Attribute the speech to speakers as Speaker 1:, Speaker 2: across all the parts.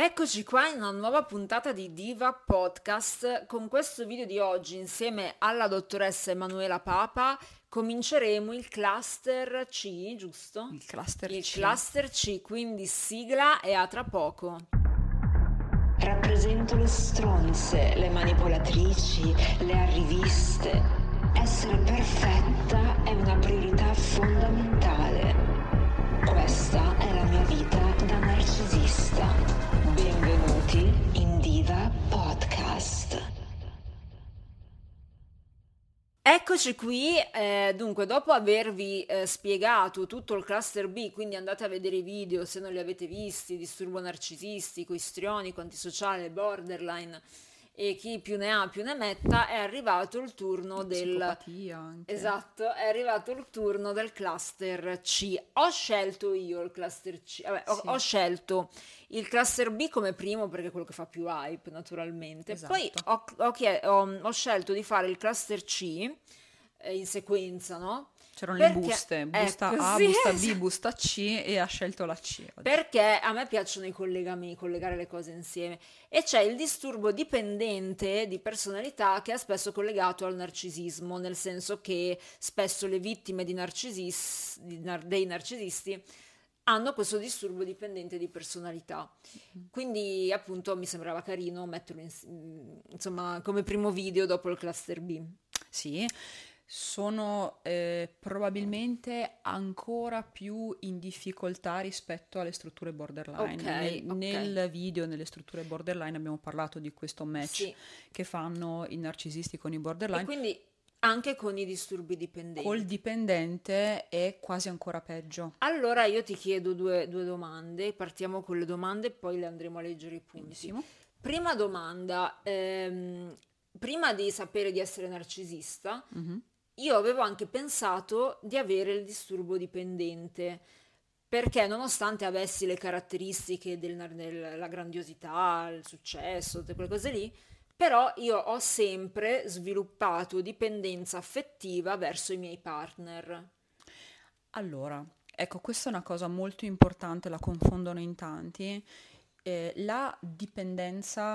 Speaker 1: Eccoci qua in una nuova puntata di Diva Podcast. Con questo video di oggi, insieme alla dottoressa Emanuela Papa, cominceremo il cluster C, giusto?
Speaker 2: Il cluster
Speaker 1: Il
Speaker 2: C.
Speaker 1: cluster C, quindi sigla e a tra poco.
Speaker 3: Rappresento le stronze, le manipolatrici, le arriviste. Essere perfetta è una priorità fondamentale.
Speaker 1: Eccoci qui, eh, dunque dopo avervi eh, spiegato tutto il cluster B, quindi andate a vedere i video se non li avete visti, disturbo narcisistico, istrionico, antisociale, borderline e chi più ne ha più ne metta, è arrivato il turno del... Esatto, è arrivato il turno del cluster C. Ho scelto io il cluster C, vabbè, ho,
Speaker 2: Sì.
Speaker 1: ho scelto il cluster B come primo perché è quello che fa più hype naturalmente.
Speaker 2: Esatto.
Speaker 1: Poi ho, ho ho- ho scelto di fare il cluster C eh, in sequenza, no?
Speaker 2: C'erano
Speaker 1: Perché-
Speaker 2: le buste, busta
Speaker 1: ecco,
Speaker 2: A,
Speaker 1: sì,
Speaker 2: busta B,
Speaker 1: esatto.
Speaker 2: busta C e ha scelto la C. oggi.
Speaker 1: Perché a me piacciono i collegamenti, collegare le cose insieme. E c'è il disturbo dipendente di personalità che è spesso collegato al narcisismo, nel senso che spesso le vittime di narcisis- di nar- dei narcisisti hanno questo disturbo dipendente di personalità. Quindi appunto mi sembrava carino metterlo in- insomma come primo video dopo il cluster B.
Speaker 2: Sì, sono eh, probabilmente ancora più in difficoltà rispetto alle strutture borderline.
Speaker 1: Ok,
Speaker 2: Nel,
Speaker 1: ok.
Speaker 2: nel video, nelle strutture borderline, abbiamo parlato di questo match
Speaker 1: Sì.
Speaker 2: che fanno i narcisisti con i
Speaker 1: E
Speaker 2: borderline.
Speaker 1: quindi anche con i disturbi dipendenti.
Speaker 2: Col dipendente è quasi ancora peggio.
Speaker 1: Allora io ti chiedo due, due domande, partiamo con le domande e poi le andremo a leggere i punti.
Speaker 2: Benissimo.
Speaker 1: Prima domanda, ehm, prima di sapere di essere narcisista,
Speaker 2: Mhm.
Speaker 1: Io avevo anche pensato di avere il disturbo dipendente, perché nonostante avessi le caratteristiche del della grandiosità, il successo, tutte quelle cose lì, però io ho sempre sviluppato dipendenza affettiva verso i miei partner.
Speaker 2: Allora, ecco, questa è una cosa molto importante, la confondono in tanti. Eh, la dipendenza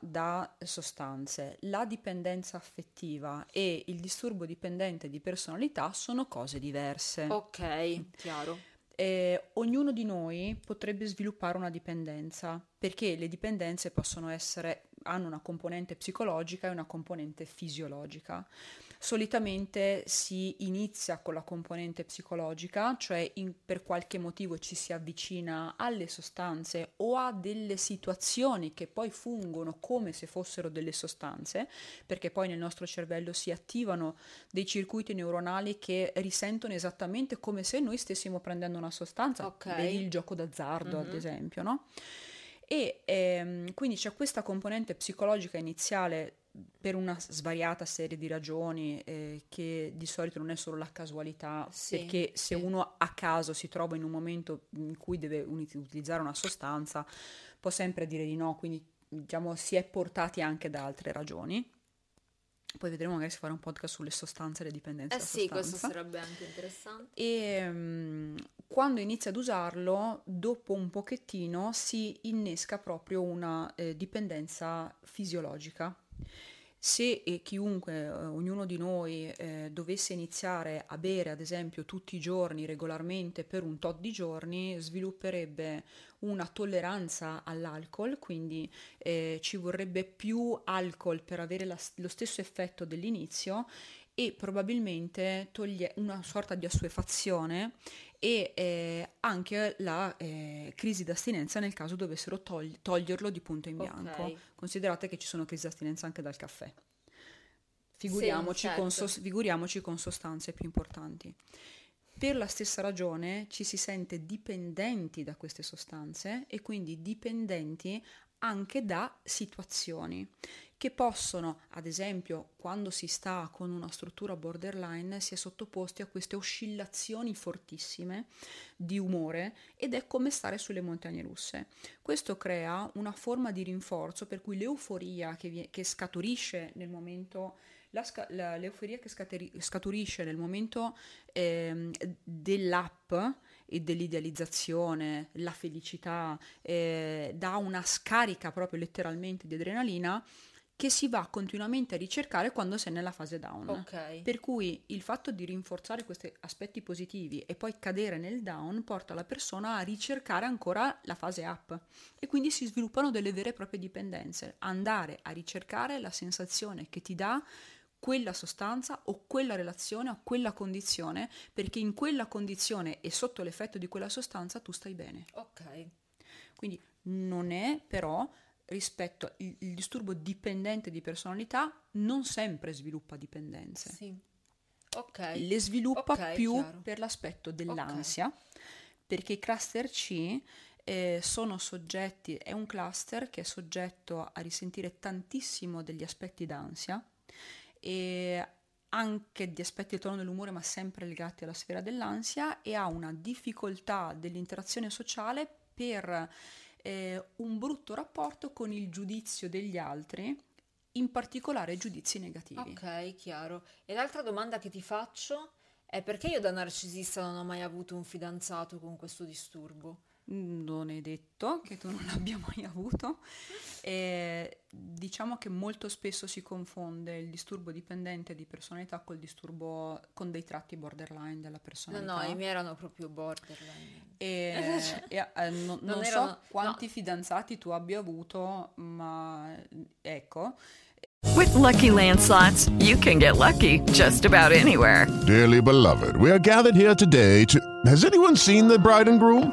Speaker 2: Da sostanze, la dipendenza affettiva e il disturbo dipendente di personalità sono cose diverse.
Speaker 1: Ok, chiaro.
Speaker 2: Eh, ognuno di noi potrebbe sviluppare una dipendenza perché le dipendenze possono essere, hanno una componente psicologica e una componente fisiologica. Solitamente si inizia con la componente psicologica, cioè in- per qualche motivo ci si avvicina alle sostanze o a delle situazioni che poi fungono come se fossero delle sostanze, perché poi nel nostro cervello si attivano dei circuiti neuronali che risentono esattamente come se noi stessimo prendendo una sostanza,
Speaker 1: Ok.
Speaker 2: vedi il gioco d'azzardo ad
Speaker 1: Mhm.
Speaker 2: esempio, no? E ehm, quindi c'è questa componente psicologica iniziale per una svariata serie di ragioni eh, che di solito non è solo la casualità,
Speaker 1: Sì,
Speaker 2: perché se
Speaker 1: sì.
Speaker 2: uno a caso si trova in un momento in cui deve uni- utilizzare una sostanza, può sempre dire di no, quindi diciamo si è portati anche da altre ragioni. Poi vedremo magari se fare un podcast sulle sostanze e le dipendenze
Speaker 1: Eh sì, questo
Speaker 2: sostanza.
Speaker 1: sarebbe anche interessante.
Speaker 2: E mm, quando inizia ad usarlo, dopo un pochettino si innesca proprio una eh, dipendenza fisiologica. Se eh, chiunque, eh, ognuno di noi, eh, dovesse iniziare a bere, ad esempio, tutti i giorni, regolarmente, per un tot di giorni, svilupperebbe una tolleranza all'alcol, quindi eh, ci vorrebbe più alcol per avere la- lo stesso effetto dell'inizio e probabilmente toglie una sorta di assuefazione e eh, anche la eh, crisi d'astinenza nel caso dovessero togli- toglierlo di punto in bianco.
Speaker 1: Ok.
Speaker 2: Considerate che ci sono crisi d'astinenza anche dal caffè. Figuriamoci,
Speaker 1: Sì,
Speaker 2: con,
Speaker 1: certo.
Speaker 2: sos- figuriamoci con sostanze più importanti. Per la stessa ragione ci si sente dipendenti da queste sostanze e quindi dipendenti anche da situazioni che possono, ad esempio, quando si sta con una struttura borderline, si è sottoposti a queste oscillazioni fortissime di umore ed è come stare sulle montagne russe. Questo crea una forma di rinforzo per cui l'euforia che, vie- che scaturisce nel momento la sca- la- l'euforia che scateri- scaturisce nel momento ehm, dell'app e dell'idealizzazione, la felicità, eh, dà una scarica proprio letteralmente di adrenalina che si va continuamente a ricercare quando sei nella fase down.
Speaker 1: Ok.
Speaker 2: Per cui il fatto di rinforzare questi aspetti positivi e poi cadere nel down porta la persona a ricercare ancora la fase up e quindi si sviluppano delle vere e proprie dipendenze. Andare a ricercare la sensazione che ti dà quella sostanza o quella relazione o quella condizione, perché in quella condizione e sotto l'effetto di quella sostanza tu stai bene.
Speaker 1: Ok.
Speaker 2: Quindi non è però rispetto il, il disturbo dipendente di personalità non sempre sviluppa dipendenze.
Speaker 1: Sì. Ok.
Speaker 2: Le sviluppa
Speaker 1: Ok,
Speaker 2: più
Speaker 1: chiaro.
Speaker 2: per l'aspetto dell'ansia, perché i cluster C eh, sono soggetti, è un cluster che è soggetto a risentire tantissimo degli aspetti d'ansia e anche di aspetti del tono dell'umore, ma sempre legati alla sfera dell'ansia, e ha una difficoltà dell'interazione sociale per eh, un brutto rapporto con il giudizio degli altri, in particolare giudizi negativi.
Speaker 1: Ok, chiaro. E l'altra domanda che ti faccio è perché io da narcisista non ho mai avuto un fidanzato con questo disturbo?
Speaker 2: Non è detto che tu non l'abbia mai avuto. E diciamo che molto spesso si confonde il disturbo dipendente di personalità col disturbo con dei tratti borderline della
Speaker 1: No,
Speaker 2: personalità.
Speaker 1: no, i miei erano proprio borderline.
Speaker 2: E, e, eh, non,
Speaker 1: Non
Speaker 2: non
Speaker 1: erano-
Speaker 2: so quanti fidanzati tu abbia avuto, ma ecco.
Speaker 4: With Lucky Land slots, you can get lucky just about anywhere.
Speaker 5: Dearly beloved, we are gathered here today to. Has anyone seen the bride and groom?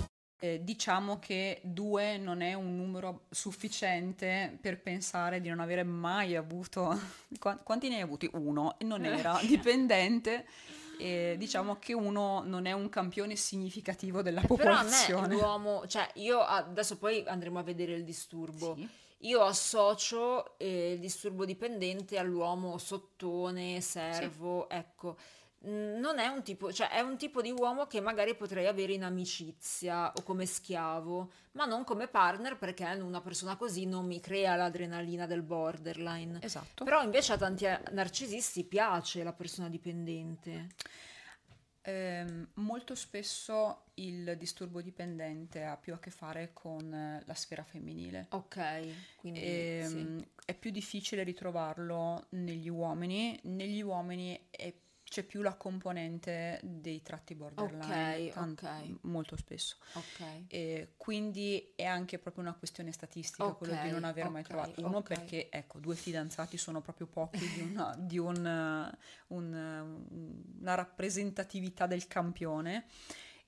Speaker 2: Eh, diciamo che due non è un numero sufficiente per pensare di non avere mai avuto. Qua- Quanti ne hai avuti? Uno e non era dipendente. E diciamo che uno non è un campione significativo della
Speaker 1: Eh, Però a me
Speaker 2: popolazione.
Speaker 1: l'uomo, cioè io adesso poi andremo a vedere il disturbo.
Speaker 2: Sì.
Speaker 1: Io associo eh, il disturbo dipendente all'uomo sottone, servo, ecco. Non è un tipo, cioè è un tipo di uomo che magari potrei avere in amicizia o come schiavo, ma non come partner perché una persona così non mi crea l'adrenalina del borderline.
Speaker 2: Esatto.
Speaker 1: Però invece a tanti eh, narcisisti piace la persona dipendente.
Speaker 2: Ehm, molto spesso il disturbo dipendente ha più a che fare con eh, la sfera femminile.
Speaker 1: Ok, quindi
Speaker 2: Ehm,
Speaker 1: sì.
Speaker 2: È più difficile ritrovarlo negli uomini. Negli uomini è- c'è più la componente dei tratti borderline,
Speaker 1: Ok,
Speaker 2: tan-
Speaker 1: ok.
Speaker 2: molto spesso.
Speaker 1: Ok.
Speaker 2: E quindi è anche proprio una questione statistica quello di non aver mai trovato uno perché ecco due fidanzati sono proprio pochi di, una, di un, eh, un, eh, una rappresentatività del campione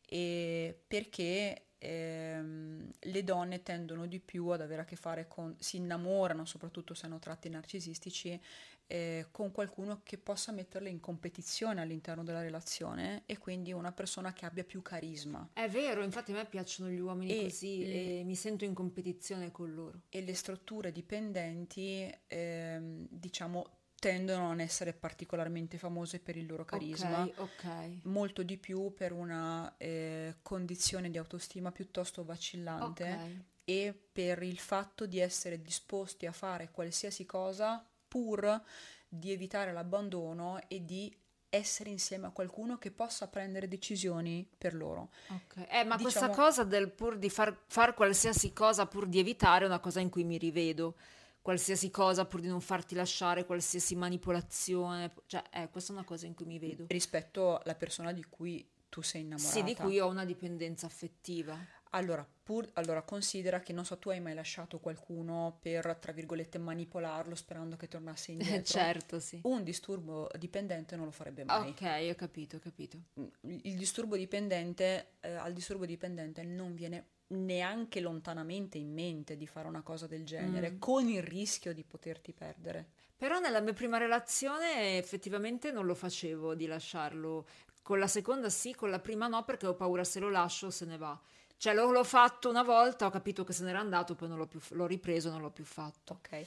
Speaker 2: e perché ehm, le donne tendono di più ad avere a che fare con si innamorano soprattutto se hanno tratti narcisistici eh, con qualcuno che possa metterle in competizione all'interno della relazione e quindi una persona che abbia più carisma
Speaker 1: È vero, infatti a me piacciono gli uomini
Speaker 2: E
Speaker 1: così
Speaker 2: le-
Speaker 1: e mi sento in competizione con loro.
Speaker 2: e le strutture dipendenti, ehm, diciamo, tendono a non essere particolarmente famose per il loro carisma,
Speaker 1: Ok, ok.
Speaker 2: molto di più per una eh, condizione di autostima piuttosto vacillante
Speaker 1: Ok.
Speaker 2: e per il fatto di essere disposti a fare qualsiasi cosa pur di evitare l'abbandono e di essere insieme a qualcuno che possa prendere decisioni per loro.
Speaker 1: Ok. Eh, ma questa
Speaker 2: Diciamo-
Speaker 1: cosa del pur di far, far qualsiasi cosa pur di evitare è una cosa in cui mi rivedo. Qualsiasi cosa pur di non farti lasciare, qualsiasi manipolazione. Cioè, eh, questa è una cosa in cui mi vedo.
Speaker 2: rispetto alla persona di cui tu sei innamorata.
Speaker 1: Sì, di cui ho una dipendenza affettiva.
Speaker 2: Allora, pur, allora, considera che non so, tu hai mai lasciato qualcuno per, tra virgolette, manipolarlo sperando che tornasse indietro.
Speaker 1: certo, sì.
Speaker 2: Un disturbo dipendente non lo farebbe mai.
Speaker 1: Ok, ho capito, ho capito.
Speaker 2: Il il disturbo dipendente, eh, al disturbo dipendente non viene neanche lontanamente in mente di fare una cosa del genere,
Speaker 1: Mm.
Speaker 2: con il rischio di poterti perdere.
Speaker 1: Però nella mia prima relazione effettivamente non lo facevo di lasciarlo. Con la seconda sì, con la prima no, perché ho paura se lo lascio se ne va. Cioè l'ho, l'ho fatto una volta, ho capito che se n'era andato, poi non l'ho più, l'ho ripreso, non l'ho più fatto.
Speaker 2: Ok.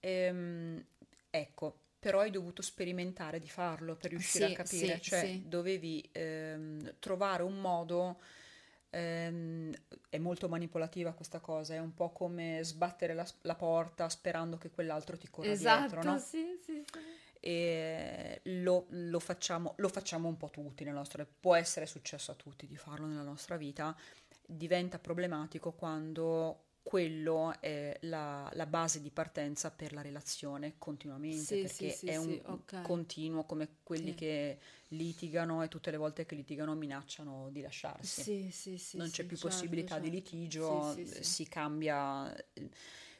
Speaker 2: Ehm, ecco, però hai dovuto sperimentare di farlo per riuscire
Speaker 1: Sì,
Speaker 2: a capire,
Speaker 1: sì,
Speaker 2: cioè
Speaker 1: sì.
Speaker 2: dovevi ehm, trovare un modo, ehm, è molto manipolativa questa cosa, è un po' come sbattere la, la porta sperando che quell'altro ti corra dietro, no?
Speaker 1: Esatto, sì, sì, sì.
Speaker 2: E lo, lo facciamo, lo facciamo un po' tutti nella nostra, può essere successo a tutti di farlo nella nostra vita, diventa problematico quando quello è la, la base di partenza per la relazione continuamente,
Speaker 1: Sì,
Speaker 2: perché
Speaker 1: sì, sì,
Speaker 2: è un
Speaker 1: sì, ok.
Speaker 2: continuo come quelli che litigano e tutte le volte che litigano minacciano di lasciarsi. Non c'è più
Speaker 1: certo,
Speaker 2: possibilità di
Speaker 1: certo.
Speaker 2: litigio,
Speaker 1: sì, sì.
Speaker 2: si cambia,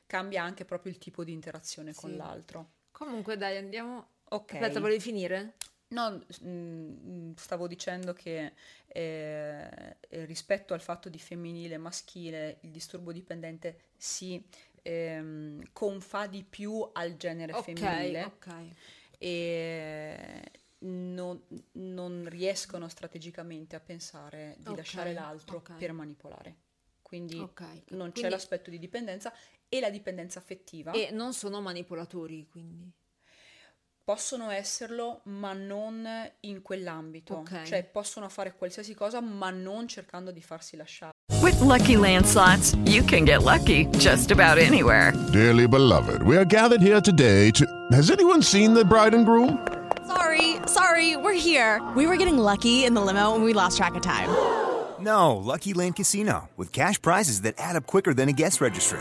Speaker 2: cambia anche proprio il tipo di interazione con l'altro.
Speaker 1: Comunque dai, andiamo...
Speaker 2: Ok.
Speaker 1: Aspetta, volevi finire?
Speaker 2: No, mm, stavo dicendo che eh, eh, rispetto al fatto di femminile e maschile, il disturbo dipendente si ehm, confà di più al genere
Speaker 1: Ok,
Speaker 2: femminile
Speaker 1: ok.
Speaker 2: e non, non riescono strategicamente a pensare di
Speaker 1: Ok,
Speaker 2: lasciare l'altro per manipolare. Quindi non c'è
Speaker 1: quindi-
Speaker 2: l'aspetto di dipendenza e la dipendenza affettiva.
Speaker 1: E non sono manipolatori, quindi.
Speaker 2: Possono esserlo, ma non in quell'ambito.
Speaker 1: Ok.
Speaker 2: Cioè, possono fare qualsiasi cosa, ma non cercando di farsi lasciare.
Speaker 4: With Lucky Land slots, you can get lucky just about anywhere.
Speaker 5: Dearly beloved, we are gathered here today to. Has anyone seen the bride and groom?
Speaker 6: Sorry, sorry, we're here. We were getting lucky in the limo and we lost track of time.
Speaker 7: No, Lucky Land Casino, with cash prizes that add up quicker than a guest registry.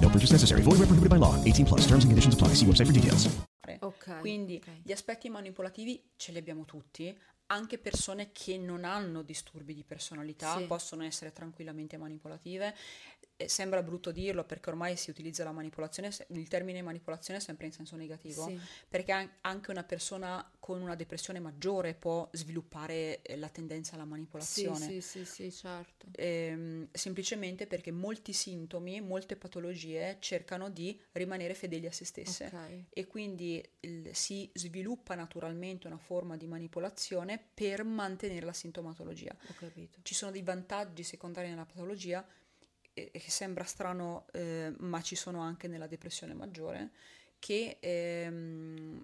Speaker 8: Purchase necessary. Void where prohibited by law. 18 plus. Terms and conditions apply. See website for details.
Speaker 1: Ok,
Speaker 2: Quindi
Speaker 1: ok.
Speaker 2: gli aspetti manipolativi ce li abbiamo tutti, anche persone che non hanno disturbi di personalità
Speaker 1: Sì.
Speaker 2: possono essere tranquillamente manipolative. Sembra brutto dirlo perché ormai si utilizza la manipolazione, il termine manipolazione sempre in senso negativo,
Speaker 1: Sì.
Speaker 2: perché an- anche una persona con una depressione maggiore può sviluppare eh, la tendenza alla
Speaker 1: Sì,
Speaker 2: manipolazione.
Speaker 1: sì, sì, sì, certo.
Speaker 2: Ehm, semplicemente perché molti sintomi, molte patologie cercano di rimanere fedeli a se stesse
Speaker 1: Ok.
Speaker 2: e quindi il- si sviluppa naturalmente una forma di manipolazione per mantenere la sintomatologia.
Speaker 1: Ho capito.
Speaker 2: Ci sono dei vantaggi secondari nella patologia che sembra strano, eh, ma ci sono anche nella depressione maggiore che ehm,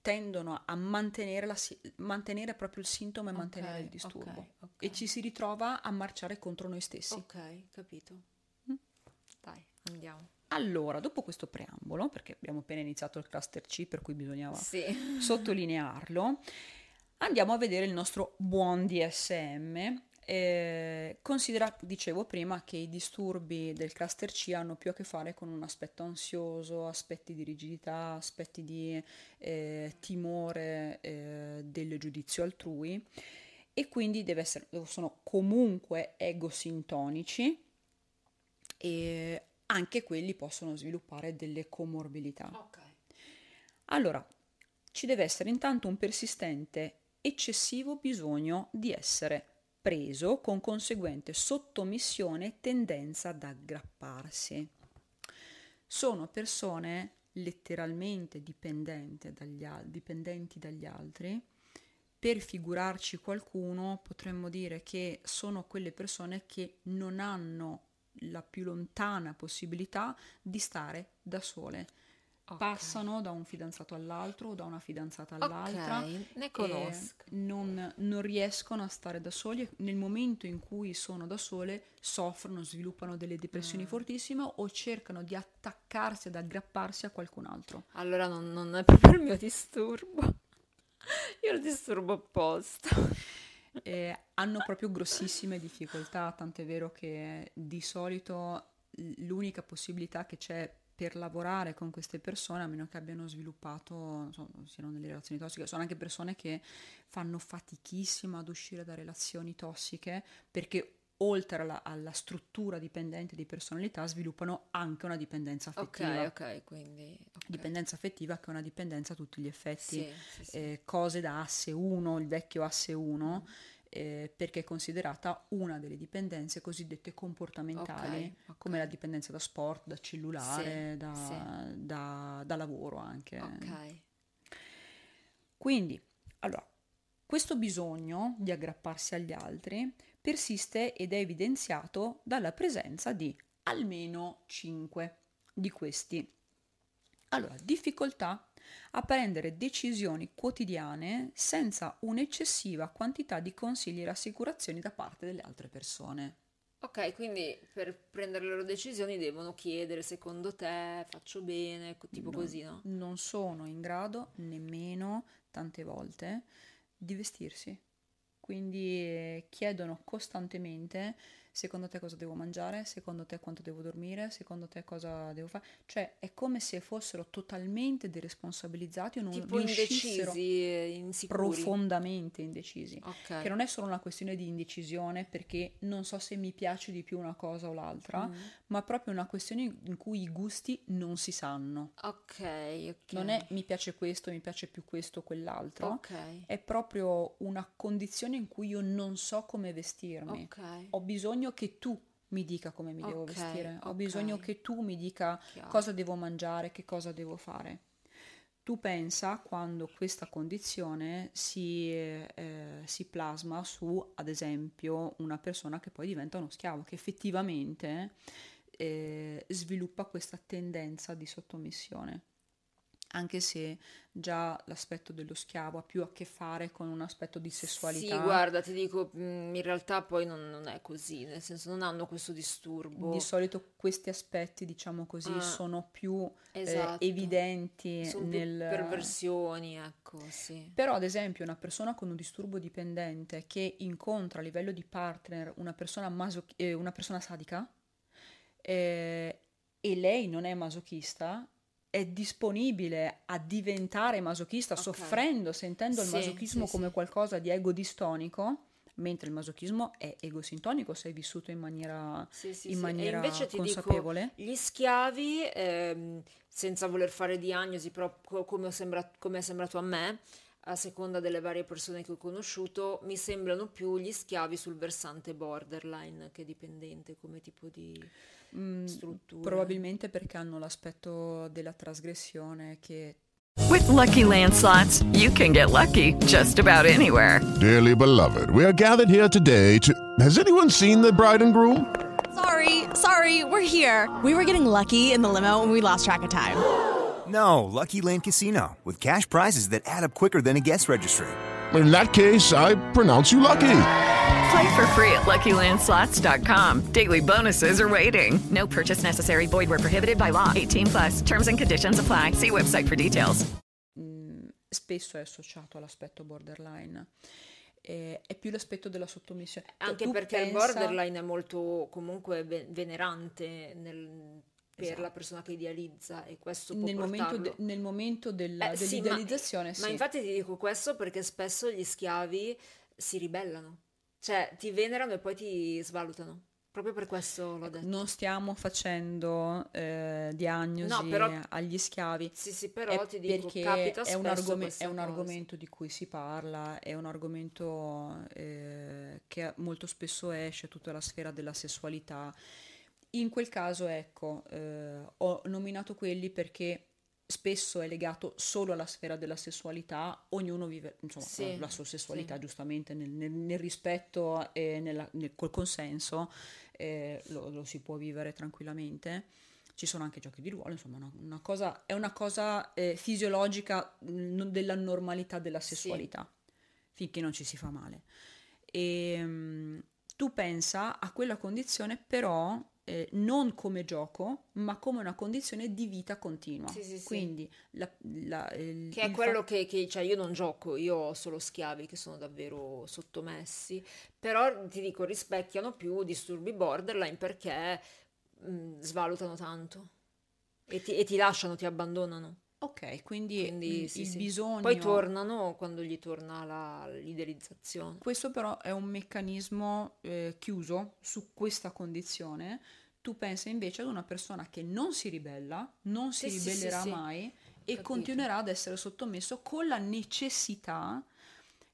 Speaker 2: tendono a mantenere, la mantenere proprio il sintomo e mantenere il disturbo
Speaker 1: ok, ok.
Speaker 2: e ci si ritrova a marciare contro noi stessi.
Speaker 1: Ok, capito.
Speaker 2: Mm.
Speaker 1: Dai, andiamo.
Speaker 2: Allora, dopo questo preambolo, perché abbiamo appena iniziato il cluster C, per cui bisognava
Speaker 1: Sì.
Speaker 2: sottolinearlo, andiamo a vedere il nostro buon DSM. Eh, considera, dicevo prima, che i disturbi del cluster C hanno più a che fare con un aspetto ansioso, aspetti di rigidità, aspetti di eh, timore eh, del giudizio altrui e quindi deve essere, sono comunque egosintonici e anche quelli possono sviluppare delle comorbilità.
Speaker 1: Ok.
Speaker 2: Allora, ci deve essere intanto un persistente eccessivo bisogno di essere preso con conseguente sottomissione e tendenza ad aggrapparsi. Sono persone letteralmente dipendenti dagli, al- dipendenti dagli altri. Per figurarci qualcuno potremmo dire che sono quelle persone che non hanno la più lontana possibilità di stare da sole.
Speaker 1: Ok.
Speaker 2: Passano da un fidanzato all'altro o da una fidanzata all'altra
Speaker 1: Ok, ne conosco.
Speaker 2: non, non riescono a stare da soli e nel momento in cui sono da sole soffrono, sviluppano delle depressioni
Speaker 1: Mm.
Speaker 2: fortissime o cercano di attaccarsi ad aggrapparsi a qualcun altro.
Speaker 1: Allora non, non è proprio il mio disturbo. Io il disturbo opposto.
Speaker 2: Eh, hanno proprio grossissime difficoltà, tant'è vero che di solito l'unica possibilità che c'è per lavorare con queste persone, a meno che abbiano sviluppato, non so, siano nelle relazioni tossiche, sono anche persone che fanno fatichissima ad uscire da relazioni tossiche perché oltre alla, alla struttura dipendente di personalità sviluppano anche una dipendenza affettiva.
Speaker 1: Ok, ok, quindi... ok.
Speaker 2: Dipendenza affettiva che è una dipendenza a tutti gli effetti
Speaker 1: Sì, sì, sì.
Speaker 2: eh, cose da asse 1, il vecchio asse 1, eh, perché è considerata una delle dipendenze cosiddette comportamentali,
Speaker 1: Ok, ok.
Speaker 2: come la dipendenza da sport, da cellulare,
Speaker 1: Sì,
Speaker 2: da,
Speaker 1: sì.
Speaker 2: da- da lavoro anche.
Speaker 1: Ok.
Speaker 2: Quindi, allora, questo bisogno di aggrapparsi agli altri persiste ed è evidenziato dalla presenza di almeno 5 di questi. Allora, difficoltà a prendere decisioni quotidiane senza un'eccessiva quantità di consigli e rassicurazioni da parte delle altre persone.
Speaker 1: Ok, quindi per prendere le loro decisioni devono chiedere secondo te faccio bene, tipo
Speaker 2: No,
Speaker 1: così, no?
Speaker 2: Non sono in grado nemmeno tante volte di vestirsi. Quindi eh, chiedono costantemente secondo te cosa devo mangiare, secondo te quanto devo dormire, secondo te cosa devo fare. Cioè è come se fossero totalmente deresponsabilizzati o non
Speaker 1: Tipo indecisi, insicuri.
Speaker 2: profondamente indecisi.
Speaker 1: Ok.
Speaker 2: Che non è solo una questione di indecisione perché non so se mi piace di più una cosa o l'altra,
Speaker 1: Mm.
Speaker 2: ma proprio una questione in cui i gusti non si sanno.
Speaker 1: Ok, ok.
Speaker 2: Non è mi piace questo, mi piace più questo o quell'altro.
Speaker 1: Ok.
Speaker 2: È proprio una condizione in cui io non so come vestirmi.
Speaker 1: Ok.
Speaker 2: Ho bisogno che tu mi dica come mi devo
Speaker 1: Ok,
Speaker 2: vestire. Ho
Speaker 1: ok.
Speaker 2: bisogno che tu mi dica
Speaker 1: Chiaro.
Speaker 2: cosa devo mangiare, che cosa devo fare. Tu pensa quando questa condizione si, eh, si plasma su, ad esempio, una persona che poi diventa uno schiavo, che effettivamente eh, sviluppa questa tendenza di sottomissione. Anche se già l'aspetto dello schiavo ha più a che fare con un aspetto di sessualità.
Speaker 1: Sì, guarda, ti dico, mm, in realtà poi non, non è così, nel senso non hanno questo disturbo.
Speaker 2: Di solito questi aspetti, diciamo così,
Speaker 1: Ah,
Speaker 2: sono più eh,
Speaker 1: esatto.
Speaker 2: evidenti
Speaker 1: Sono
Speaker 2: nel...
Speaker 1: perversioni, ecco, sì.
Speaker 2: Però, ad esempio, una persona con un disturbo dipendente che incontra a livello di partner una persona, maso- eh, una persona sadica eh, e lei non è masochista, è disponibile a diventare masochista
Speaker 1: Ok.
Speaker 2: soffrendo, sentendo il
Speaker 1: Sì,
Speaker 2: masochismo
Speaker 1: sì,
Speaker 2: come
Speaker 1: sì.
Speaker 2: qualcosa di egodistonico, mentre il masochismo è egosintonico se è vissuto in maniera, in maniera consapevole.
Speaker 1: dico, gli schiavi, ehm, senza voler fare diagnosi, però co- come, sembra- come è sembrato a me, a seconda delle varie persone che ho conosciuto, mi sembrano più gli schiavi sul versante borderline che dipendente come tipo di
Speaker 2: Mm,
Speaker 1: struttura.
Speaker 2: probabilmente perché hanno l'aspetto della trasgressione che
Speaker 4: With Lucky Land slots, you can get lucky just about anywhere.
Speaker 5: Dearly beloved, we are gathered here today to. Has anyone seen the bride and groom?
Speaker 6: Sorry, sorry, we're here. We were getting lucky in the limo and we lost track of time.
Speaker 7: No, Lucky Land Casino, with cash prizes that add up quicker than a guest registry.
Speaker 5: In that case, I pronounce you lucky.
Speaker 4: Play for free at LuckyLandSlots.com. Daily bonuses are waiting. No purchase necessary. Void where prohibited by law. 18 plus. Terms and conditions apply. See website for details.
Speaker 2: mh, spesso è associato all'aspetto borderline. Eh, è più l'aspetto della sottomissione.
Speaker 1: Anche
Speaker 2: tu
Speaker 1: perché il
Speaker 2: pensa-
Speaker 1: borderline è molto comunque ve- venerante nel- per
Speaker 2: Esatto.
Speaker 1: la persona che idealizza e questo può
Speaker 2: nel momento,
Speaker 1: portarlo.
Speaker 2: de- nel momento della-
Speaker 1: Eh, sì, ma-
Speaker 2: dell'idealizzazione,
Speaker 1: Ma
Speaker 2: sì.
Speaker 1: infatti ti dico questo perché spesso gli schiavi si ribellano, cioè ti venerano e poi ti svalutano. Proprio per questo l'ho detto.
Speaker 2: Non stiamo facendo eh, diagnosi
Speaker 1: No, però-
Speaker 2: agli schiavi.
Speaker 1: Sì, sì, però
Speaker 2: è
Speaker 1: ti dico,
Speaker 2: perché è un,
Speaker 1: questa
Speaker 2: è un argomento di cui si parla, è un argomento eh, che molto spesso esce tutta la sfera della sessualità. In quel caso, ecco, eh, ho nominato quelli perché spesso è legato solo alla sfera della sessualità, ognuno vive insomma,
Speaker 1: Sì,
Speaker 2: la sua sessualità
Speaker 1: sì.
Speaker 2: giustamente nel, nel- nel rispetto e nella- nel- col consenso, eh, lo, lo si può vivere tranquillamente. Ci sono anche giochi di ruolo, insomma, una, una cosa, è una cosa eh, fisiologica mh, non- della normalità della sessualità, finché non ci si fa male. E, mh, tu pensa a quella condizione però eh, non come gioco, ma come una condizione di vita continua.
Speaker 1: Sì, sì, sì.
Speaker 2: Quindi la- la- il-
Speaker 1: Che è quello
Speaker 2: fa-
Speaker 1: che, che- cioè io non gioco, io ho solo schiavi che sono davvero sottomessi, però ti dico rispecchiano più disturbi borderline perché mh, svalutano tanto e ti, e ti lasciano, ti abbandonano.
Speaker 2: Ok, quindi,
Speaker 1: Quindi sì,
Speaker 2: il
Speaker 1: sì.
Speaker 2: bisogno...
Speaker 1: Poi tornano quando gli torna la- l'idealizzazione.
Speaker 2: Questo però è un meccanismo eh, chiuso su questa condizione. Tu pensa invece ad una persona che non si ribella, non si
Speaker 1: Sì,
Speaker 2: ribellerà mai e
Speaker 1: Capito.
Speaker 2: continuerà ad essere sottomesso con la necessità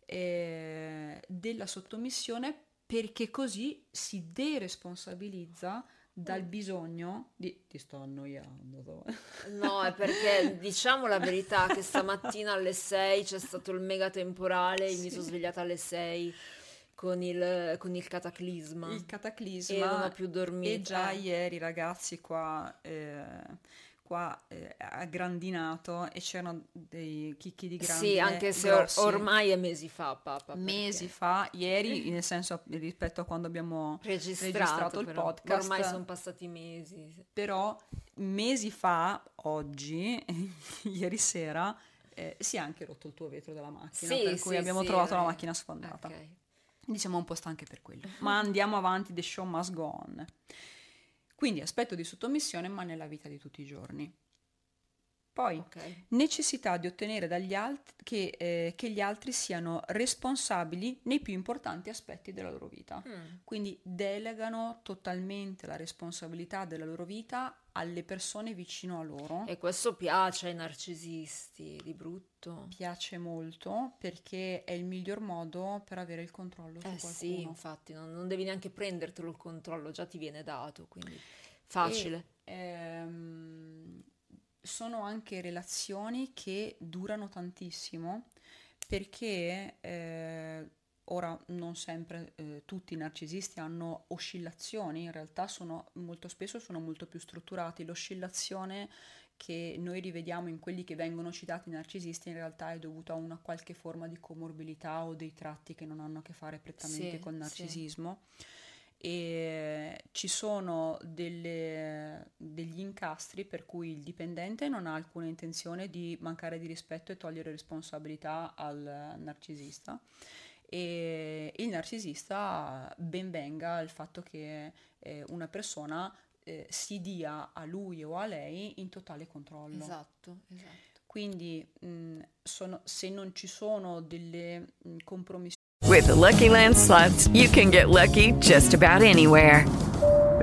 Speaker 2: eh, della sottomissione perché così si deresponsabilizza dal bisogno di... Ti sto annoiando.
Speaker 1: No, è perché diciamo la verità che stamattina alle 6 c'è stato il mega temporale, mi sono svegliata alle 6 con il, con il cataclisma.
Speaker 2: Il cataclisma
Speaker 1: E non ho più dormito.
Speaker 2: E già
Speaker 1: eh.
Speaker 2: ieri ragazzi qua, eh, qua eh, ha grandinato e c'erano dei chicchi di grandine
Speaker 1: Sì, anche se or- ormai è mesi fa, papà.
Speaker 2: mesi
Speaker 1: perché
Speaker 2: fa, ieri nel senso rispetto a quando abbiamo
Speaker 1: registrato,
Speaker 2: registrato il
Speaker 1: però.
Speaker 2: podcast,
Speaker 1: Ormai sono passati mesi.
Speaker 2: però mesi fa, oggi, ieri sera, eh, si è anche rotto il tuo vetro della macchina,
Speaker 1: Sì,
Speaker 2: per cui
Speaker 1: sì,
Speaker 2: abbiamo
Speaker 1: sì,
Speaker 2: trovato la macchina sfondata.
Speaker 1: Ok.
Speaker 2: Quindi siamo un po' stanche per quello. Ma andiamo avanti, the show must go on. Quindi aspetto di sottomissione, ma nella vita di tutti i giorni. Poi,
Speaker 1: Ok.
Speaker 2: necessità di ottenere dagli altri che, eh, che gli altri siano responsabili nei più importanti aspetti della loro vita.
Speaker 1: Mm.
Speaker 2: Quindi delegano totalmente la responsabilità della loro vita alle persone vicino a loro.
Speaker 1: E questo piace ai narcisisti, di brutto.
Speaker 2: Piace molto perché è il miglior modo per avere il controllo su
Speaker 1: Eh
Speaker 2: qualcuno.
Speaker 1: sì, infatti, non, non devi neanche prendertelo il controllo, già ti viene dato, quindi facile.
Speaker 2: E, ehm, sono anche relazioni che durano tantissimo perché eh, ora non sempre eh, tutti i narcisisti hanno oscillazioni, in realtà sono molto spesso sono molto più strutturati. L'oscillazione che noi rivediamo in quelli che vengono citati narcisisti in realtà è dovuta a una qualche forma di comorbilità o dei tratti che non hanno a che fare prettamente
Speaker 1: Sì,
Speaker 2: col
Speaker 1: sì.
Speaker 2: narcisismo. E ci sono delle- degli incastri per cui il dipendente non ha alcuna intenzione di mancare di rispetto e togliere responsabilità al narcisista e il narcisista ben venga il fatto che eh, una persona eh, si dia a lui o a lei in totale controllo.
Speaker 1: Esatto, esatto.
Speaker 2: Quindi mh, sono- se non ci sono delle mh, compromissioni
Speaker 4: With the Lucky Land slots, you can get lucky just about anywhere.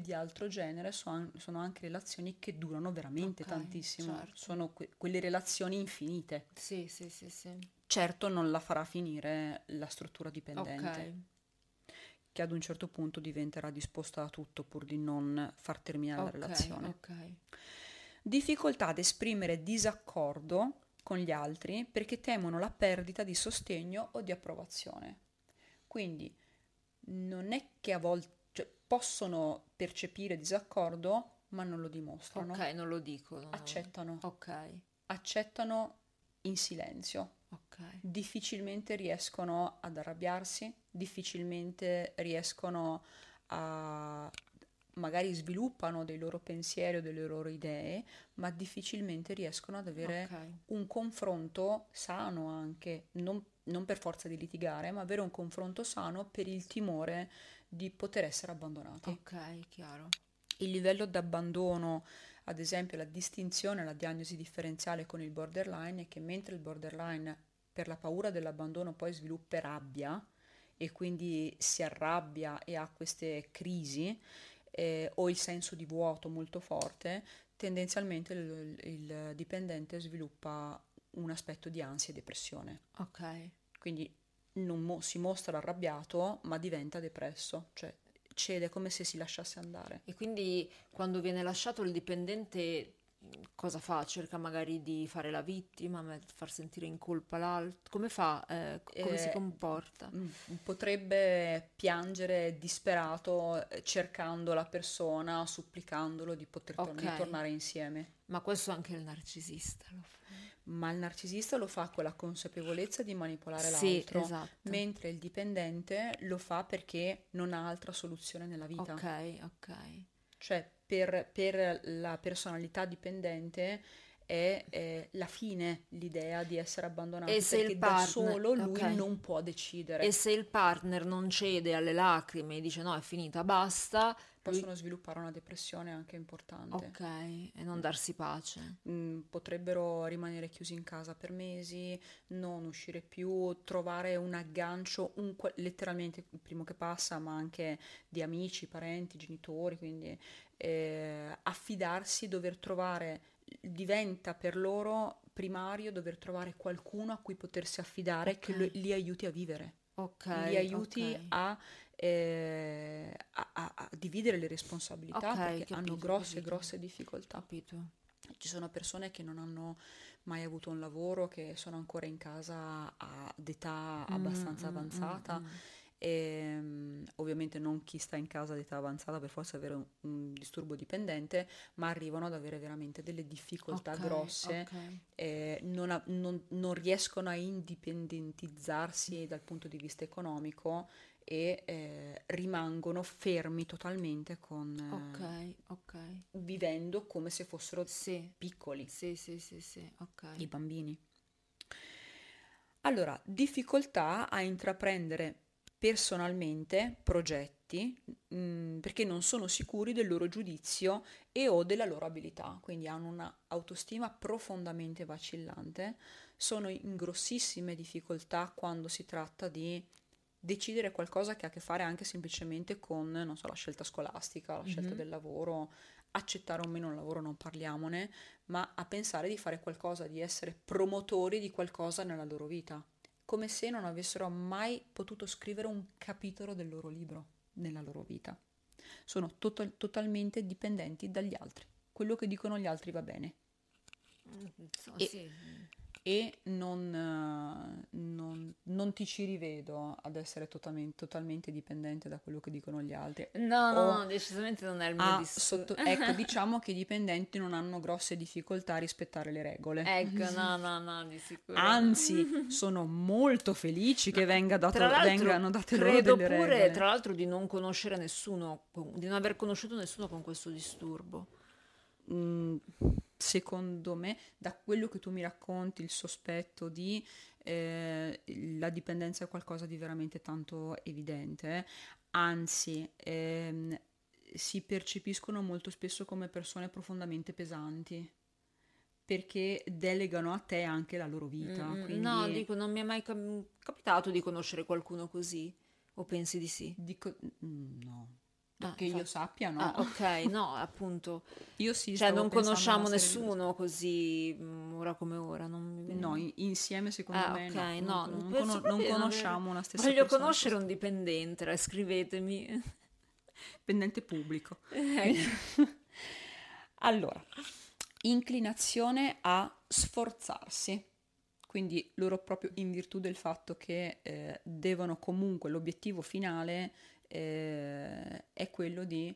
Speaker 2: Di altro genere so an- sono anche relazioni che durano veramente
Speaker 1: Ok,
Speaker 2: tantissimo,
Speaker 1: certo.
Speaker 2: sono que- quelle relazioni infinite.
Speaker 1: Sì, sì, sì, sì.
Speaker 2: Certo non la farà finire la struttura dipendente,
Speaker 1: Ok.
Speaker 2: che ad un certo punto diventerà disposta a tutto pur di non far terminare
Speaker 1: Ok,
Speaker 2: la relazione.
Speaker 1: ok.
Speaker 2: Difficoltà ad esprimere disaccordo con gli altri perché temono la perdita di sostegno o di approvazione. Quindi non è che a volte possono percepire disaccordo, ma non lo dimostrano.
Speaker 1: Ok, non lo dicono.
Speaker 2: Accettano.
Speaker 1: Ok,
Speaker 2: Accettano in silenzio.
Speaker 1: ok.
Speaker 2: Difficilmente riescono ad arrabbiarsi, difficilmente riescono a magari sviluppano dei loro pensieri o delle loro idee, ma difficilmente riescono ad avere
Speaker 1: Ok.
Speaker 2: un confronto sano anche, non, non per forza di litigare, ma avere un confronto sano per il timore di poter essere abbandonati.
Speaker 1: Ok, chiaro.
Speaker 2: Il livello d'abbandono, ad esempio la distinzione, la diagnosi differenziale con il borderline è che mentre il borderline per la paura dell'abbandono poi sviluppa rabbia e quindi si arrabbia e ha queste crisi eh, o il senso di vuoto molto forte, tendenzialmente il, il dipendente sviluppa un aspetto di ansia e depressione.
Speaker 1: Ok.
Speaker 2: Quindi non mo- si mostra arrabbiato, ma diventa depresso, cioè cede come se si lasciasse andare.
Speaker 1: E quindi quando viene lasciato il dipendente cosa fa? Cerca magari di fare la vittima, ma- far sentire in colpa l'altro? Come fa? Eh, come si
Speaker 2: Eh,
Speaker 1: comporta?
Speaker 2: Mm, Potrebbe piangere disperato eh, cercando la persona, supplicandolo di poter tor- di
Speaker 1: Ok.
Speaker 2: tornare insieme.
Speaker 1: Ma questo anche il narcisista lo fa.
Speaker 2: Ma il narcisista lo fa con la consapevolezza di manipolare
Speaker 1: Sì,
Speaker 2: l'altro,
Speaker 1: esatto.
Speaker 2: mentre il dipendente lo fa perché non ha altra soluzione nella vita.
Speaker 1: Ok, ok.
Speaker 2: Cioè, per, per la personalità dipendente è, eh, la fine l'idea di essere abbandonato
Speaker 1: E se
Speaker 2: perché
Speaker 1: il
Speaker 2: da
Speaker 1: partner-
Speaker 2: solo lui
Speaker 1: ok.
Speaker 2: non può decidere.
Speaker 1: E se il partner non cede alle lacrime e dice no, è finita, basta, lui-
Speaker 2: Possono sviluppare una depressione anche importante.
Speaker 1: Ok, e non darsi pace.
Speaker 2: Mm, potrebbero rimanere chiusi in casa per mesi, non uscire più, trovare un aggancio, un letteralmente il primo che passa, ma anche di amici, parenti, genitori, quindi eh, affidarsi, dover trovare, diventa per loro primario dover trovare qualcuno a cui potersi affidare che
Speaker 1: Ok.
Speaker 2: lo- li aiuti a vivere,
Speaker 1: Ok.
Speaker 2: li aiuti
Speaker 1: ok.
Speaker 2: a, eh, a- a- dividere le responsabilità perché hanno
Speaker 1: capito,
Speaker 2: grosse,
Speaker 1: capito.
Speaker 2: grosse difficoltà.
Speaker 1: Capito.
Speaker 2: Ci sono persone che non hanno mai avuto un lavoro, che sono ancora in casa ad età abbastanza
Speaker 1: Mm, mm,
Speaker 2: avanzata.
Speaker 1: mm, mm.
Speaker 2: E, mm, ovviamente non chi sta in casa ad età avanzata per forza avere un, un disturbo dipendente, ma arrivano ad avere veramente delle difficoltà
Speaker 1: Ok,
Speaker 2: grosse,
Speaker 1: ok.
Speaker 2: eh, non, ha- non- non riescono a indipendentizzarsi dal punto di vista economico e eh, rimangono fermi totalmente con, eh,
Speaker 1: Ok, ok.
Speaker 2: vivendo come se fossero
Speaker 1: Sì,
Speaker 2: piccoli,
Speaker 1: sì, sì, sì, sì, ok.
Speaker 2: i bambini. Allora, difficoltà a intraprendere personalmente progetti mm, perché non sono sicuri del loro giudizio e o della loro abilità, quindi hanno un'autostima profondamente vacillante, sono in grossissime difficoltà quando si tratta di decidere qualcosa che ha a che fare anche semplicemente con, non so, la scelta scolastica, la scelta
Speaker 1: Mhm.
Speaker 2: del lavoro, accettare o meno il lavoro, non parliamone, ma a pensare di fare qualcosa, di essere promotori di qualcosa nella loro vita, come se non avessero mai potuto scrivere un capitolo del loro libro nella loro vita. Sono total- totalmente dipendenti dagli altri. Quello che dicono gli altri va bene
Speaker 1: Insomma,
Speaker 2: E-
Speaker 1: sì.
Speaker 2: E non, eh, non- non ti ci rivedo ad essere totalmente, totalmente dipendente da quello che dicono gli altri.
Speaker 1: No, no, no, decisamente non è il mio
Speaker 2: a
Speaker 1: disturbo.
Speaker 2: sotto- ecco, diciamo che i dipendenti non hanno grosse difficoltà a rispettare le regole.
Speaker 1: Ecco, no, no, no, di sicuro.
Speaker 2: Anzi, sono molto felici che venga dato- vengano date loro delle
Speaker 1: pure,
Speaker 2: regole.
Speaker 1: tra l'altro, di non conoscere nessuno, di non aver conosciuto nessuno con questo disturbo.
Speaker 2: Mm, secondo me, da quello che tu mi racconti, il sospetto di eh, la dipendenza è qualcosa di veramente tanto evidente, anzi, ehm, si percepiscono molto spesso come persone profondamente pesanti. Perché delegano a te anche la loro vita.
Speaker 1: Mm,
Speaker 2: quindi
Speaker 1: No, dico, non mi è mai cap- capitato di conoscere qualcuno così. O pensi di sì?
Speaker 2: Dico, mm, no.
Speaker 1: Ah,
Speaker 2: che io
Speaker 1: infatti.
Speaker 2: sappia, no.
Speaker 1: Ah, ok, no, appunto.
Speaker 2: Io sì,
Speaker 1: Cioè, non conosciamo
Speaker 2: serie di
Speaker 1: nessuno così mm, ora come ora. Non
Speaker 2: No, in- insieme secondo
Speaker 1: Ah,
Speaker 2: me
Speaker 1: ok,
Speaker 2: no,
Speaker 1: no,
Speaker 2: non, non non conosciamo una stessa
Speaker 1: Voglio
Speaker 2: persona.
Speaker 1: conoscere un dipendente, dai, scrivetemi.
Speaker 2: dipendente pubblico.
Speaker 1: Ecco.
Speaker 2: allora, inclinazione a sforzarsi. Quindi loro proprio in virtù del fatto che eh, devono comunque, l'obiettivo finale eh, è quello di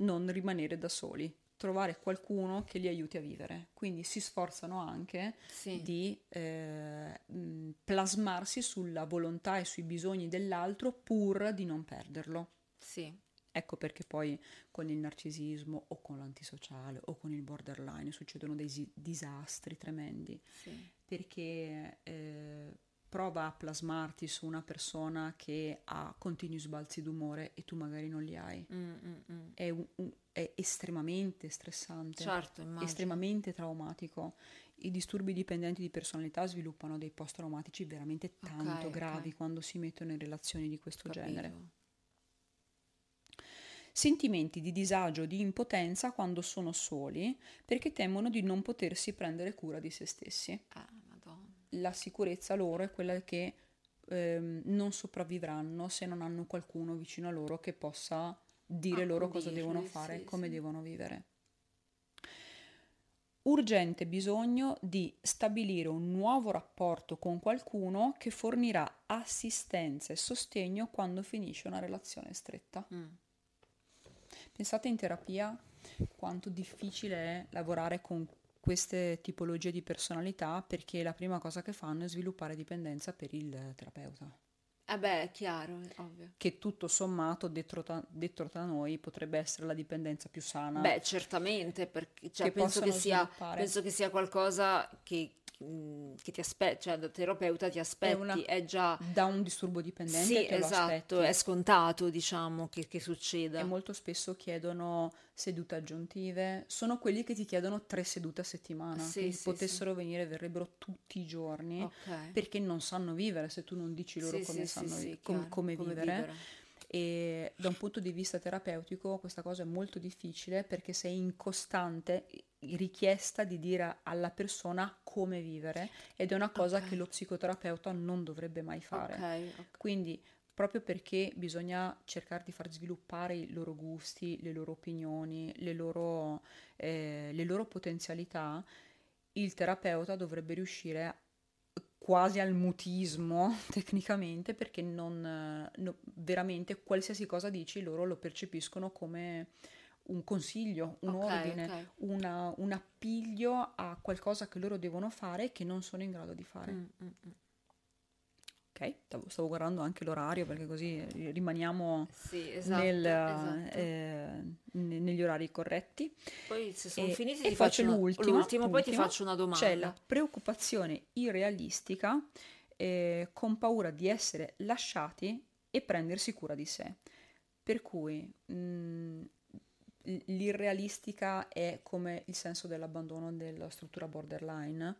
Speaker 2: non rimanere da soli, trovare qualcuno che li aiuti a vivere. Quindi si sforzano anche
Speaker 1: Sì.
Speaker 2: di eh, mh, plasmarsi sulla volontà e sui bisogni dell'altro pur di non perderlo.
Speaker 1: Sì.
Speaker 2: Ecco perché poi con il narcisismo o con l'antisociale o con il borderline succedono dei disastri tremendi.
Speaker 1: Sì.
Speaker 2: Perché eh, prova a plasmarti su una persona che ha continui sbalzi d'umore e tu magari non li hai.
Speaker 1: Mm, mm, mm.
Speaker 2: È, un- un- è estremamente stressante,
Speaker 1: Certo,
Speaker 2: estremamente traumatico. I disturbi dipendenti di personalità sviluppano dei post-traumatici veramente tanto
Speaker 1: ok.
Speaker 2: gravi quando si mettono in relazioni di questo
Speaker 1: Capito.
Speaker 2: genere. Sentimenti di disagio di impotenza quando sono soli perché temono di non potersi prendere cura di se stessi.
Speaker 1: Ah.
Speaker 2: La sicurezza loro è quella che ehm, non sopravvivranno se non hanno qualcuno vicino a loro che possa dire loro cosa devono fare,
Speaker 1: sì,
Speaker 2: come
Speaker 1: sì.
Speaker 2: devono vivere. Urgente bisogno di stabilire un nuovo rapporto con qualcuno che fornirà assistenza e sostegno quando finisce una relazione stretta.
Speaker 1: Mm.
Speaker 2: Pensate in terapia quanto difficile è lavorare con queste tipologie di personalità perché la prima cosa che fanno è sviluppare dipendenza per il terapeuta.
Speaker 1: Eh beh, è chiaro, è ovvio.
Speaker 2: Che tutto sommato, detto tra, detto tra noi, potrebbe essere la dipendenza più sana.
Speaker 1: Beh, certamente, perché cioè,
Speaker 2: Che
Speaker 1: penso, che sia, penso che sia qualcosa che, che ti aspetti, cioè da terapeuta ti aspetti, è,
Speaker 2: una-
Speaker 1: già...
Speaker 2: da un disturbo dipendente
Speaker 1: Sì, esatto, è scontato, diciamo, che, che succeda.
Speaker 2: E molto spesso chiedono sedute aggiuntive. Sono quelli che ti chiedono tre sedute a settimana.
Speaker 1: Sì,
Speaker 2: che
Speaker 1: sì,
Speaker 2: potessero venire, verrebbero tutti i giorni.
Speaker 1: Ok.
Speaker 2: Perché non sanno vivere se tu non dici loro
Speaker 1: Sì,
Speaker 2: come,
Speaker 1: sì,
Speaker 2: sanno
Speaker 1: sì,
Speaker 2: vi-
Speaker 1: sì,
Speaker 2: com- come
Speaker 1: come
Speaker 2: vivere.
Speaker 1: vivere.
Speaker 2: E da un punto di vista terapeutico questa cosa è molto difficile perché sei in costante richiesta di dire alla persona come vivere ed è una cosa
Speaker 1: Ok.
Speaker 2: che lo psicoterapeuta non dovrebbe mai fare.
Speaker 1: Ok, ok.
Speaker 2: Quindi, proprio perché bisogna cercare di far sviluppare i loro gusti, le loro opinioni, le loro, eh, le loro potenzialità, il terapeuta dovrebbe riuscire a- quasi al mutismo tecnicamente perché non no- veramente qualsiasi cosa dici loro lo percepiscono come un consiglio, un
Speaker 1: Ok,
Speaker 2: ordine,
Speaker 1: ok.
Speaker 2: una- un appiglio a qualcosa che loro devono fare e che non sono in grado di fare.
Speaker 1: Mm, mm, mm.
Speaker 2: Ok, stavo, guardando anche l'orario perché così rimaniamo
Speaker 1: Sì, esatto,
Speaker 2: nel,
Speaker 1: esatto.
Speaker 2: eh, ne- negli orari corretti.
Speaker 1: Poi se sono
Speaker 2: E-
Speaker 1: finiti
Speaker 2: e
Speaker 1: ti faccio una-
Speaker 2: l'ultima,
Speaker 1: l'ultimo, poi ti
Speaker 2: l'ultima.
Speaker 1: faccio una domanda.
Speaker 2: C'è la preoccupazione irrealistica eh, con paura di essere lasciati e prendersi cura di sé. Per cui mh, l'irrealistica è come il senso dell'abbandono della struttura borderline,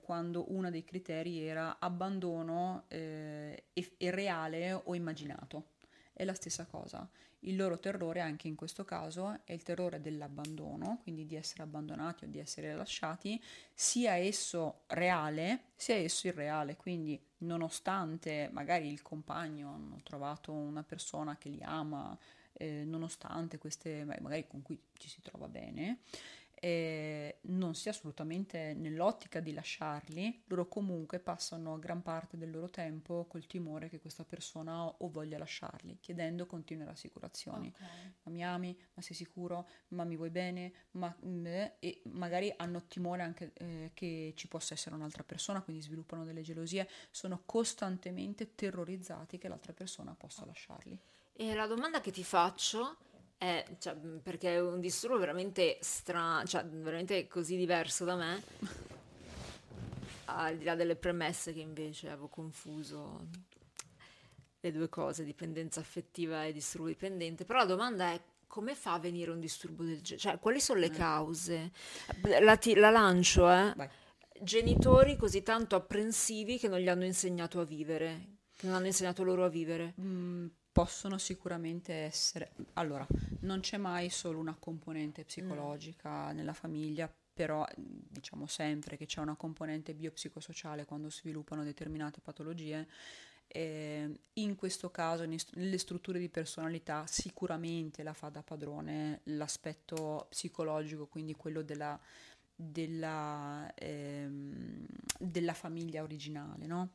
Speaker 2: quando uno dei criteri era abbandono eh, e, e reale o immaginato. È la stessa cosa. Il loro terrore anche in questo caso è il terrore dell'abbandono, quindi di essere abbandonati o di essere lasciati, sia esso reale, sia esso irreale. Quindi nonostante magari il compagno hanno trovato una persona che li ama, eh, nonostante queste, magari con cui ci si trova bene, eh, non sia assolutamente nell'ottica di lasciarli, loro comunque passano gran parte del loro tempo col timore che questa persona o voglia lasciarli, chiedendo continue rassicurazioni. Okay. Ma mi ami? Ma sei sicuro? Ma mi vuoi bene? Ma, mh, e magari hanno timore anche eh, che ci possa essere un'altra persona, quindi sviluppano delle gelosie, sono costantemente terrorizzati che l'altra persona possa lasciarli.
Speaker 1: E la domanda che ti faccio è, cioè, perché è un disturbo veramente strano, cioè veramente così diverso da me, al di là delle premesse che invece avevo confuso le due cose, dipendenza affettiva e disturbo dipendente, però la domanda è come fa a venire un disturbo del genere? Cioè, quali sono le eh. cause? La, ti, la lancio, eh? Vai. Genitori così tanto apprensivi che non gli hanno insegnato a vivere, che non hanno insegnato loro a vivere.
Speaker 2: Mm, possono sicuramente essere... Allora, non c'è mai solo una componente psicologica mm. nella famiglia, però diciamo sempre che c'è una componente biopsicosociale quando sviluppano determinate patologie. Eh, in questo caso, nelle strutture di personalità, sicuramente la fa da padrone l'aspetto psicologico, quindi quello della, della, ehm, della famiglia originale, no?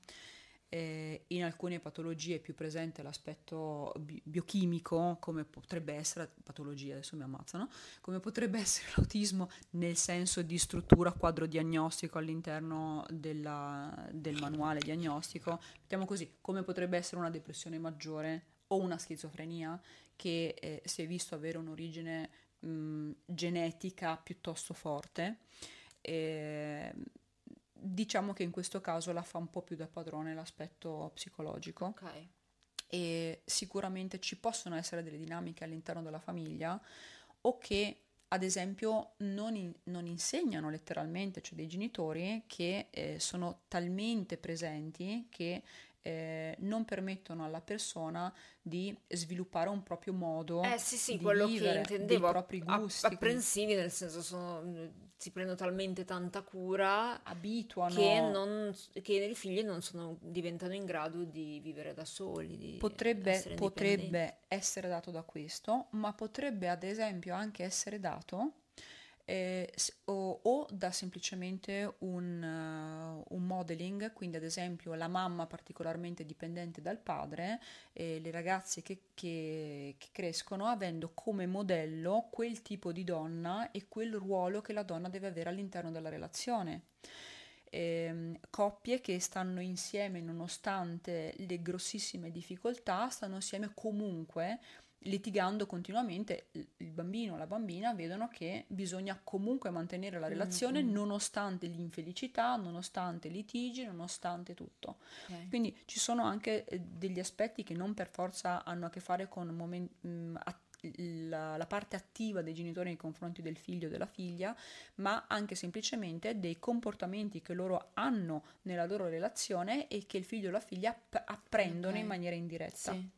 Speaker 2: Eh, in alcune patologie è più presente l'aspetto bi- biochimico, come potrebbe essere, patologie adesso mi ammazzano, come potrebbe essere l'autismo nel senso di struttura quadro diagnostico all'interno della, del manuale diagnostico, mettiamo così, come potrebbe essere una depressione maggiore o una schizofrenia che eh, si è visto avere un'origine mh, genetica piuttosto forte. Eh, diciamo che in questo caso la fa un po' più da padrone l'aspetto psicologico.
Speaker 1: Ok.
Speaker 2: E sicuramente ci possono essere delle dinamiche all'interno della famiglia o che ad esempio non, in, non insegnano letteralmente, cioè dei genitori che eh, sono talmente presenti che eh, non permettono alla persona di sviluppare un proprio modo
Speaker 1: eh, sì, sì,
Speaker 2: di
Speaker 1: quello
Speaker 2: vivere,
Speaker 1: che intendevo,
Speaker 2: dei propri gusti.
Speaker 1: apprensivi nel senso sono, si prendono talmente tanta cura
Speaker 2: abituano.
Speaker 1: che, non, che i figli non sono, diventano in grado di vivere da soli
Speaker 2: potrebbe, potrebbe essere dato da questo ma potrebbe ad esempio anche essere dato eh, o, o, da semplicemente un, uh, un, modeling, quindi ad esempio la mamma particolarmente dipendente dal padre, e le ragazze che, che, che, crescono avendo come modello quel tipo di donna e quel ruolo che la donna deve avere all'interno della relazione. Eh, coppie che stanno insieme nonostante le grossissime difficoltà, stanno insieme comunque litigando continuamente, il bambino o la bambina vedono che bisogna comunque mantenere la relazione mm-hmm. nonostante l'infelicità, nonostante i litigi, nonostante tutto. Okay. Quindi ci sono anche eh, degli aspetti che non per forza hanno a che fare con moment, mh, mm, att- la, la, parte attiva dei genitori nei confronti del figlio o della figlia, ma anche semplicemente dei comportamenti che loro hanno nella loro relazione e che il figlio o la figlia app- apprendono okay. in maniera indiretta. Sì.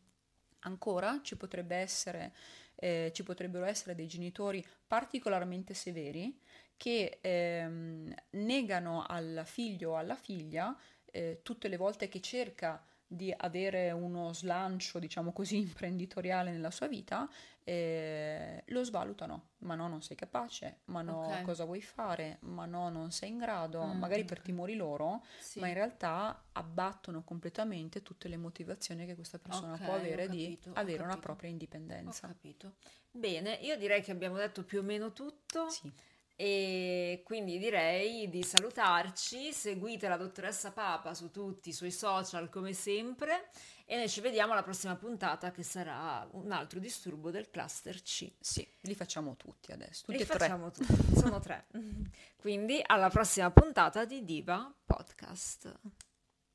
Speaker 2: Ancora ci, essere, eh, ci potrebbero essere dei genitori particolarmente severi che ehm, negano al figlio o alla figlia eh, tutte le volte che cerca di avere uno slancio, diciamo così, imprenditoriale nella sua vita, eh, lo svalutano. Ma no, non sei capace, ma no, okay. cosa vuoi fare, ma no, non sei in grado, mm, magari okay. per timori loro, sì. ma in realtà abbattono completamente tutte le motivazioni che questa persona okay, può avere di avere una propria indipendenza.
Speaker 1: Capito. Bene, io direi che abbiamo detto più o meno tutto. Sì. E quindi direi di salutarci, seguite la dottoressa Papa su tutti i suoi social come sempre e noi ci vediamo alla prossima puntata che sarà un altro disturbo del cluster C.
Speaker 2: Sì, li facciamo tutti adesso, tutti
Speaker 1: li
Speaker 2: e tre.
Speaker 1: facciamo tutti, sono tre. quindi alla prossima puntata di Diva Podcast.